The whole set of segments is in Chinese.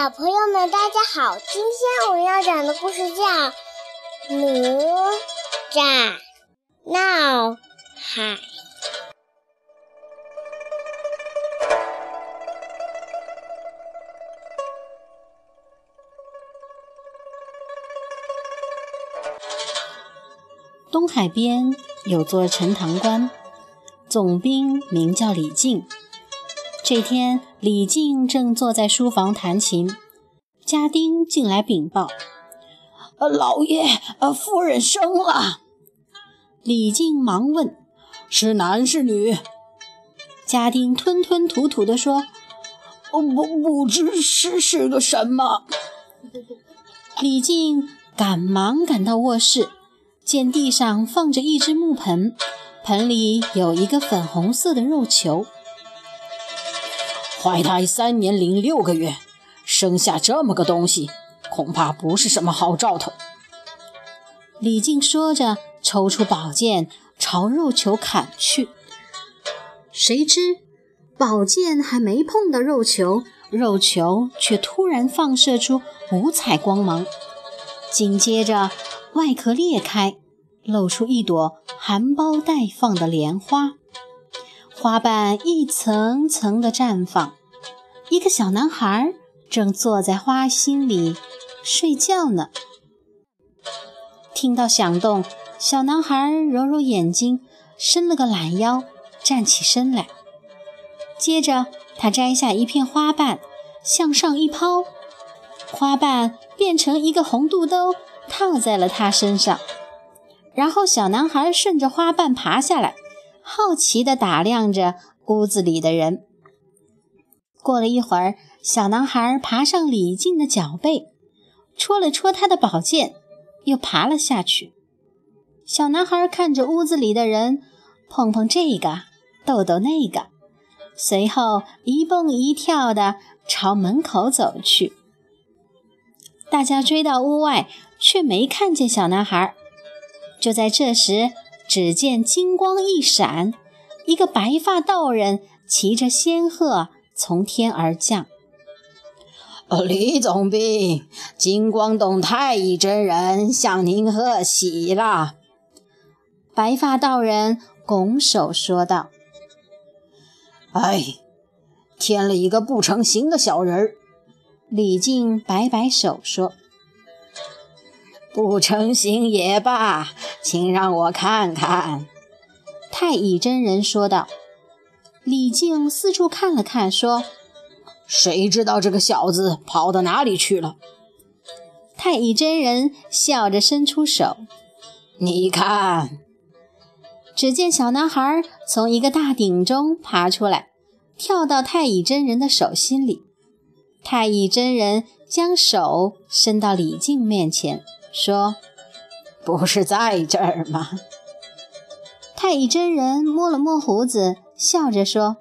小朋友们，大家好！今天我们要讲的故事叫《哪吒闹海》。东海边有座陈塘关，总兵名叫李靖。这天，李靖正坐在书房弹琴，家丁进来禀报：“呃，老爷，呃，夫人生了。”李靖忙问：“是男是女？”家丁吞吞吐吐地说：“不不知是是个什么。”李靖赶忙赶到卧室。见地上放着一只木盆，盆里有一个粉红色的肉球。怀胎三年零六个月，生下这么个东西，恐怕不是什么好兆头。李靖说着，抽出宝剑朝肉球砍去。谁知宝剑还没碰到肉球，肉球却突然放射出五彩光芒，紧接着。外壳裂开，露出一朵含苞待放的莲花，花瓣一层层的绽放。一个小男孩正坐在花心里睡觉呢。听到响动，小男孩揉揉眼睛，伸了个懒腰，站起身来。接着，他摘下一片花瓣，向上一抛，花瓣变成一个红肚兜。套在了他身上，然后小男孩顺着花瓣爬下来，好奇地打量着屋子里的人。过了一会儿，小男孩爬上李靖的脚背，戳了戳他的宝剑，又爬了下去。小男孩看着屋子里的人，碰碰这个，逗逗那个，随后一蹦一跳地朝门口走去。大家追到屋外。却没看见小男孩。就在这时，只见金光一闪，一个白发道人骑着仙鹤从天而降。李总兵，金光洞太乙真人向您贺喜了。白发道人拱手说道：“哎，添了一个不成形的小人儿。”李靖摆摆手说。不成形也罢，请让我看看。”太乙真人说道。李靖四处看了看，说：“谁知道这个小子跑到哪里去了？”太乙真人笑着伸出手：“你看。”只见小男孩从一个大鼎中爬出来，跳到太乙真人的手心里。太乙真人将手伸到李靖面前。说：“不是在这儿吗？”太乙真人摸了摸胡子，笑着说：“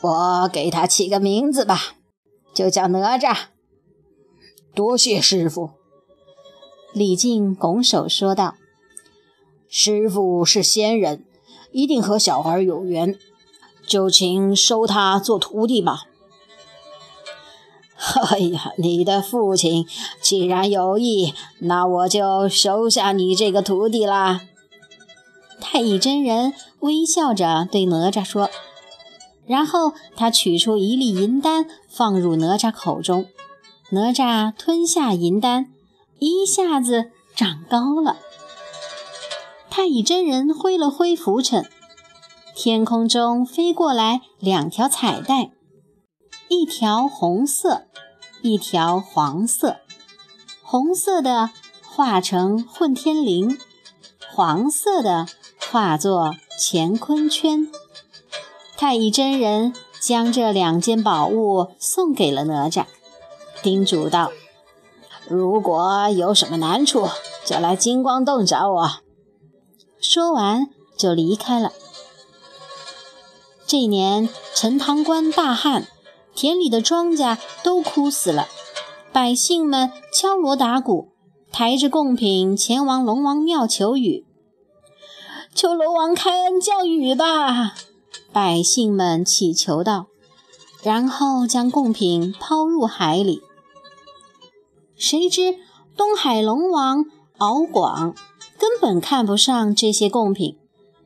我给他起个名字吧，就叫哪吒。”多谢师傅。李靖拱手说道：“师傅是仙人，一定和小孩有缘，就请收他做徒弟吧。” 哎呀，你的父亲既然有意，那我就收下你这个徒弟啦。太乙真人微笑着对哪吒说，然后他取出一粒银丹放入哪吒口中，哪吒吞下银丹，一下子长高了。太乙真人挥了挥拂尘，天空中飞过来两条彩带。一条红色，一条黄色。红色的化成混天绫，黄色的化作乾坤圈。太乙真人将这两件宝物送给了哪吒，叮嘱道：“如果有什么难处，就来金光洞找我。”说完就离开了。这年陈塘关大旱。田里的庄稼都枯死了，百姓们敲锣打鼓，抬着贡品前往龙王庙求雨。求龙王开恩降雨吧！百姓们祈求道，然后将贡品抛入海里。谁知东海龙王敖广根本看不上这些贡品，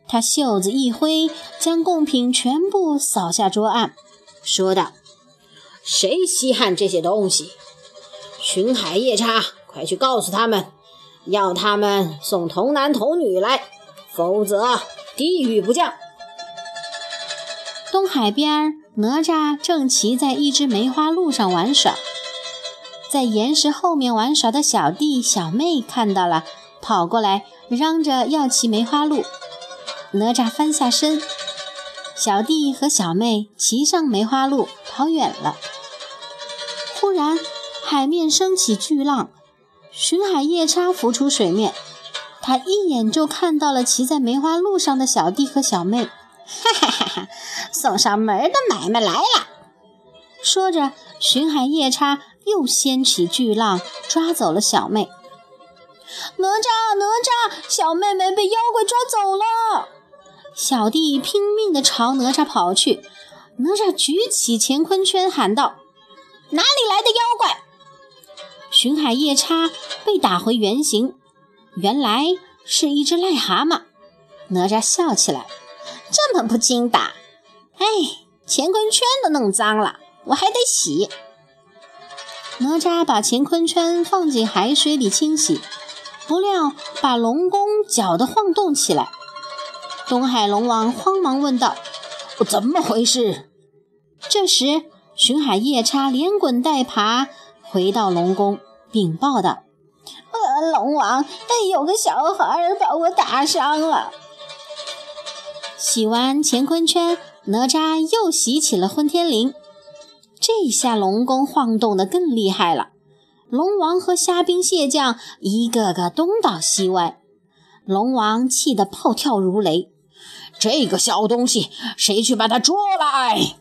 他袖子一挥，将贡品全部扫下桌案，说道：“谁稀罕这些东西？巡海夜叉，快去告诉他们，要他们送童男童女来，否则地狱不降。”东海边，哪吒正骑在一只梅花鹿上玩耍。在岩石后面玩耍的小弟小妹看到了，跑过来嚷着要骑梅花鹿。哪吒翻下身，小弟和小妹骑上梅花鹿跑远了。忽然，海面升起巨浪，巡海夜叉浮出水面，他一眼就看到了骑在梅花鹿上的小弟和小妹。哈哈哈哈！送上门的买卖来了。说着，巡海夜叉又掀起巨浪，抓走了小妹。哪吒，哪吒，小妹妹被妖怪抓走了！小弟拼命地朝哪吒跑去。哪吒举起乾坤圈，喊道：“哪里来的妖怪？”巡海夜叉被打回原形，原来是一只癞蛤蟆。哪吒笑起来。这么不经打，哎，乾坤圈都弄脏了，我还得洗。哪吒把乾坤圈放进海水里清洗，不料把龙宫搅得晃动起来。东海龙王慌忙问道：“怎么回事？”这时，巡海夜叉连滚带爬回到龙宫，禀报道：“呃，龙王，有个小孩把我打伤了。”洗完乾坤圈，哪吒又洗起了混天绫。这下龙宫晃动得更厉害了，龙王和虾兵蟹将一个个东倒西歪。龙王气得暴跳如雷：“这个小东西，谁去把他捉来？”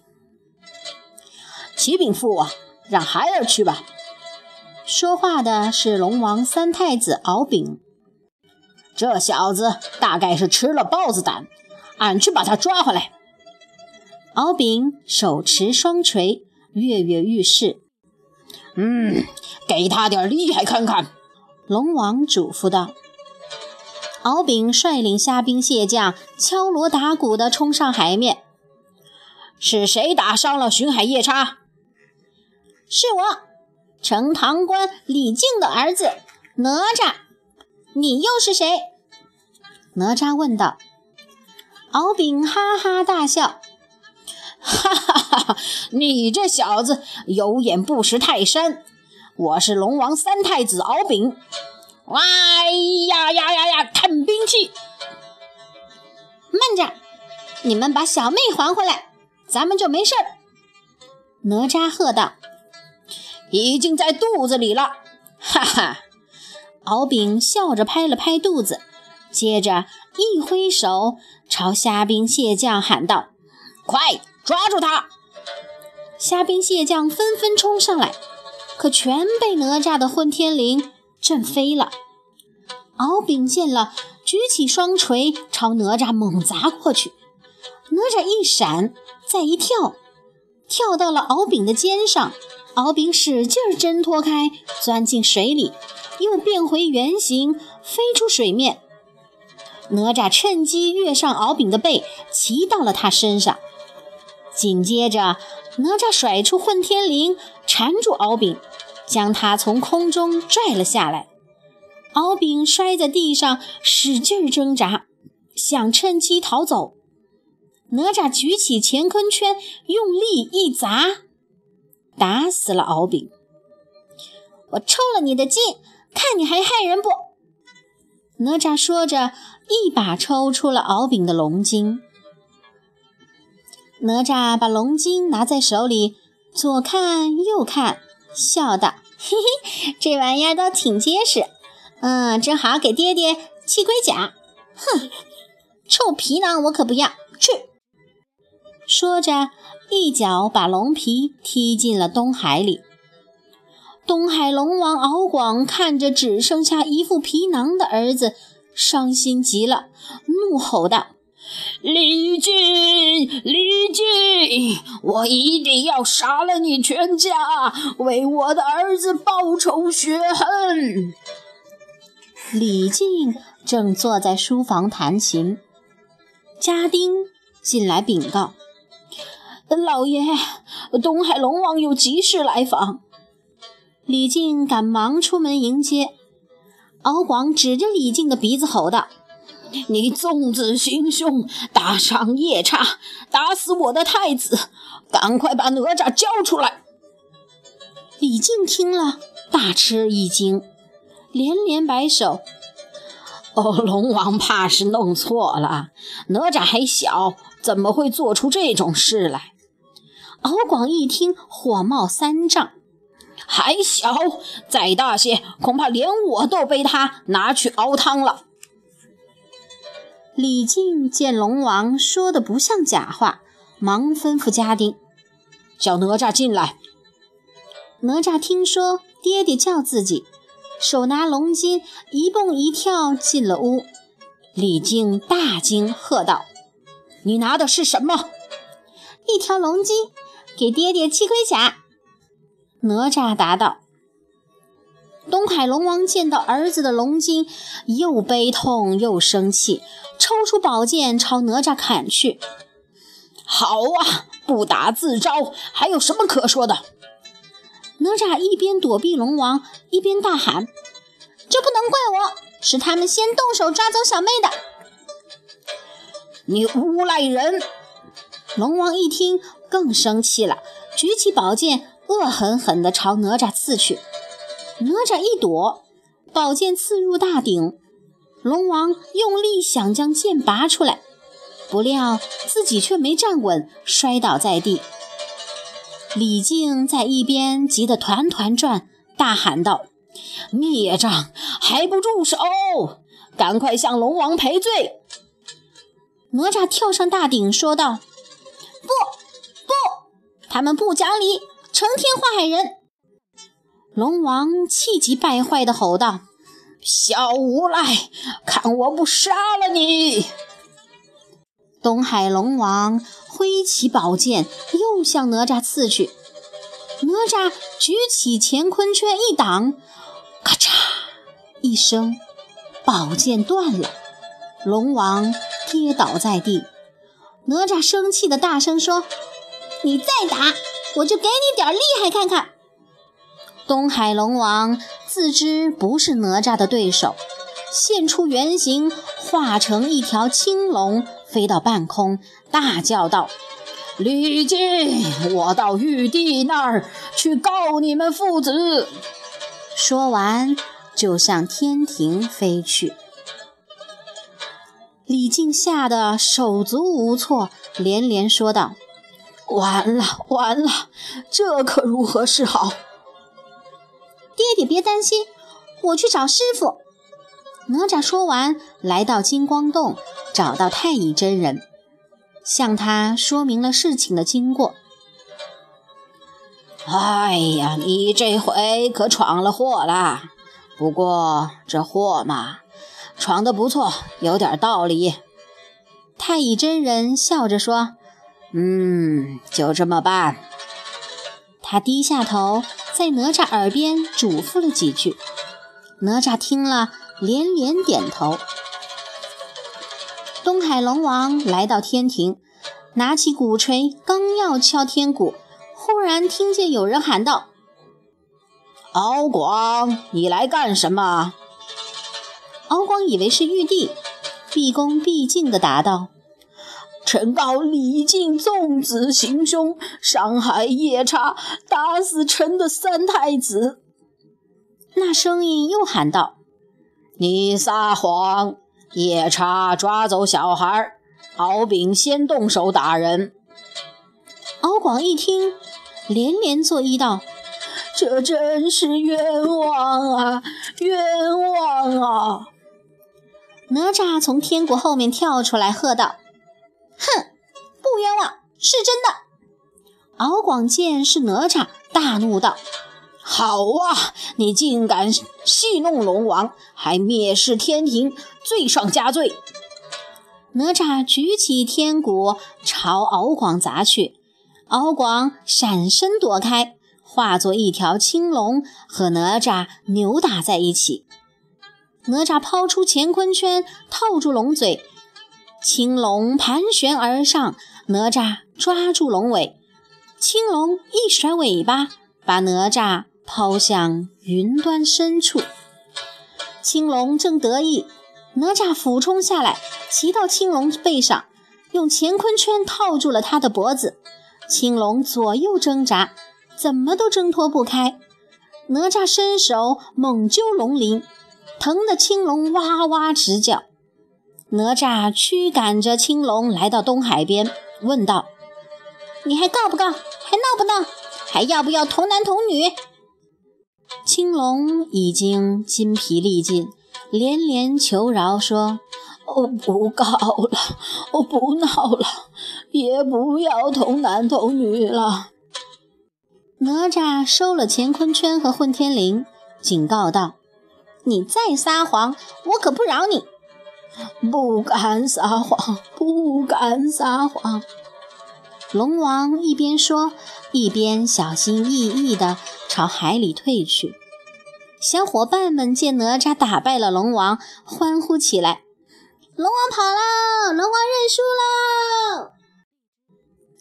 启禀父王，让孩儿去吧。说话的是龙王三太子敖丙。这小子大概是吃了豹子胆。俺去把他抓回来。敖丙手持双锤，跃跃欲试。嗯，给他点厉害看看。龙王嘱咐道。敖丙率领虾兵蟹将，敲锣打鼓地冲上海面。是谁打伤了巡海夜叉？是我，陈塘关李靖的儿子哪吒。你又是谁？哪吒问道。敖丙哈哈大笑，哈哈哈！你这小子有眼不识泰山，我是龙王三太子敖丙。哎呀呀呀呀！看兵器！慢着，你们把小妹还回来，咱们就没事儿。哪吒喝道：“已经在肚子里了。”哈哈！敖丙笑着拍了拍肚子，接着一挥手。朝虾兵蟹将喊道：“快抓住他！”虾兵蟹将纷纷冲上来，可全被哪吒的混天绫震飞了。敖丙见了，举起双锤朝哪吒猛砸过去。哪吒一闪，再一跳，跳到了敖丙的肩上。敖丙使劲挣脱开，钻进水里，又变回原形，飞出水面。哪吒趁机跃上敖丙的背，骑到了他身上。紧接着，哪吒甩出混天绫，缠住敖丙，将他从空中拽了下来。敖丙摔在地上，使劲挣扎，想趁机逃走。哪吒举起乾坤圈，用力一砸，打死了敖丙。我抽了你的筋，看你还害人不？哪吒说着。一把抽出了敖丙的龙筋，哪吒把龙筋拿在手里，左看右看，笑道：“嘿嘿，这玩意儿倒挺结实，嗯，正好给爹爹砌盔甲。”哼，臭皮囊我可不要，去！说着，一脚把龙皮踢进了东海里。东海龙王敖广看着只剩下一副皮囊的儿子。伤心极了，怒吼道：“李靖，李靖，我一定要杀了你全家，为我的儿子报仇雪恨。李靖正坐在书房弹琴，家丁进来禀告：“老爷，东海龙王有急事来访。”李靖赶忙出门迎接。敖广指着李靖的鼻子吼道：“你纵子行凶，打伤夜叉，打死我的太子，赶快把哪吒交出来！”李靖听了，大吃一惊，连连摆手：“哦，龙王怕是弄错了，哪吒还小，怎么会做出这种事来？”敖广一听，火冒三丈。还小，再大些，恐怕连我都被他拿去熬汤了。李靖见龙王说的不像假话，忙吩咐家丁叫哪吒进来。哪吒听说爹爹叫自己，手拿龙筋，一蹦一跳进了屋。李靖大惊，喝道：“你拿的是什么？”一条龙筋，给爹爹砌盔甲。哪吒答道：“东海龙王见到儿子的龙筋，又悲痛又生气，抽出宝剑朝哪吒砍去。好啊，不打自招，还有什么可说的？”哪吒一边躲避龙王，一边大喊：“这不能怪我，是他们先动手抓走小妹的！”你无赖人！龙王一听更生气了，举起宝剑。恶狠狠地朝哪吒刺去，哪吒一躲，宝剑刺入大鼎。龙王用力想将剑拔出来，不料自己却没站稳，摔倒在地。李靖在一边急得团团转，大喊道：“孽障，还不住手！赶快向龙王赔罪！”哪吒跳上大顶，说道：“不，不，他们不讲理！”成天祸害人！龙王气急败坏地吼道：“小无赖，看我不杀了你！”东海龙王挥起宝剑，又向哪吒刺去。哪吒举起乾坤圈一挡，咔嚓一声，宝剑断了，龙王跌倒在地。哪吒生气地大声说：“你再打！”我就给你点厉害看看！东海龙王自知不是哪吒的对手，现出原形，化成一条青龙，飞到半空，大叫道：“李靖，我到玉帝那儿去告你们父子！”说完，就向天庭飞去。李靖吓得手足无措，连连说道。完了完了，这可如何是好？爹爹别担心，我去找师傅。哪吒说完，来到金光洞，找到太乙真人，向他说明了事情的经过。哎呀，你这回可闯了祸啦！不过这祸嘛，闯得不错，有点道理。太乙真人笑着说。嗯，就这么办。他低下头，在哪吒耳边嘱咐了几句。哪吒听了，连连点头。东海龙王来到天庭，拿起鼓槌，刚要敲天鼓，忽然听见有人喊道：“敖广，你来干什么？”敖广以为是玉帝，毕恭毕敬地答道。臣告李靖纵子行凶，伤害夜叉，打死臣的三太子。那声音又喊道：“你撒谎！夜叉抓走小孩，敖丙先动手打人。”敖广一听，连连作揖道：“这真是冤枉啊，冤枉啊！”哪吒从天国后面跳出来，喝道。哼，不冤枉，是真的。敖广见是哪吒，大怒道：“好啊，你竟敢戏弄龙王，还蔑视天庭，罪上加罪！”哪吒举起天鼓朝敖广砸去，敖广闪身躲开，化作一条青龙和哪吒扭打在一起。哪吒抛出乾坤圈套住龙嘴，青龙盘旋而上，哪吒抓住龙尾，青龙一甩尾巴，把哪吒抛向云端深处。青龙正得意。哪吒俯冲下来，骑到青龙背上，用乾坤圈套住了他的脖子。青龙左右挣扎，怎么都挣脱不开。哪吒伸手猛揪龙鳞，疼得青龙哇哇直叫。哪吒驱赶着青龙来到东海边，问道：“你还告不告？还闹不闹？还要不要童男童女？”青龙已经筋疲力尽。连连求饶说：“我不告了，我不闹了，也不要童男童女了。”哪吒收了乾坤圈和混天绫，警告道：“你再撒谎，我可不饶你！”不敢撒谎，不敢撒谎。龙王一边说，一边小心翼翼地朝海里退去。小伙伴们见哪吒打败了龙王，欢呼起来：“龙王跑了，龙王认输喽！”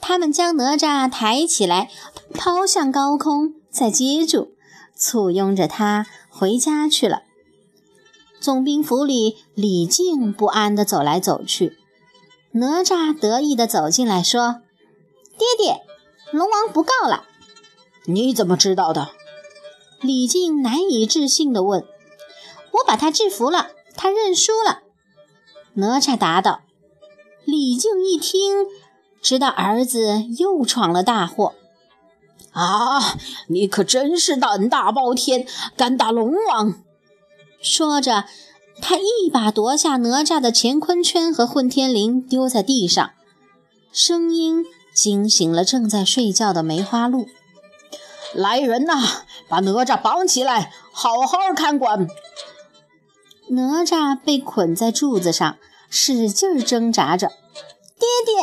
他们将哪吒抬起来，抛向高空，再接住，簇拥着他回家去了。总兵府里，李靖不安地走来走去。哪吒得意地走进来，说：“爹爹，龙王不告了。”你怎么知道的？李靖难以置信地问：“我把他制服了，他认输了。”哪吒答道。李靖一听，知道儿子又闯了大祸。啊，你可真是胆大包天，敢打龙王！说着，他一把夺下哪吒的乾坤圈和混天绫，丢在地上，声音惊醒了正在睡觉的梅花鹿。来人呐，把哪吒绑起来，好好看管。哪吒被捆在柱子上，使劲挣扎着。爹爹，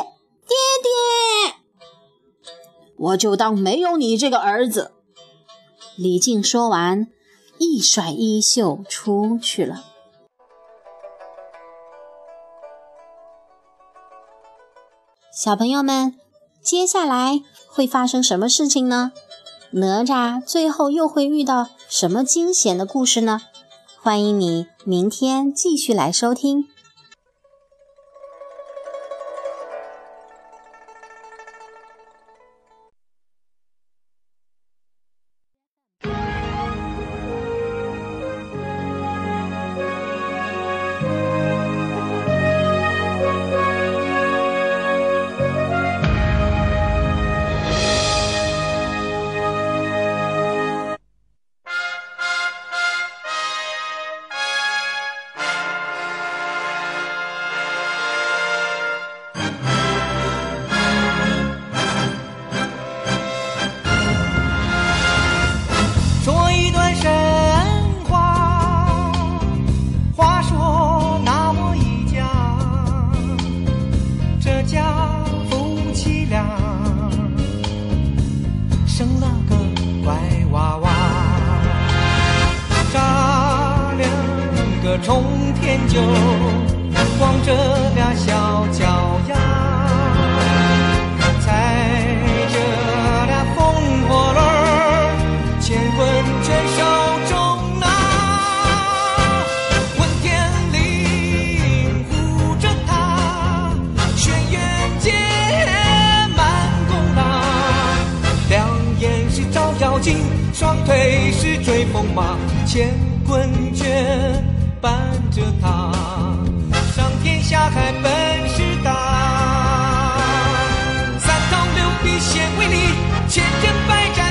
爹爹！我就当没有你这个儿子。李靖说完，一甩衣袖出去了。小朋友们，接下来会发生什么事情呢？哪吒最后又会遇到什么惊险的故事呢？欢迎你明天继续来收听。双腿是追风马，乾坤圈伴着他，上天下海本事大，三头六臂显威力，千军百战。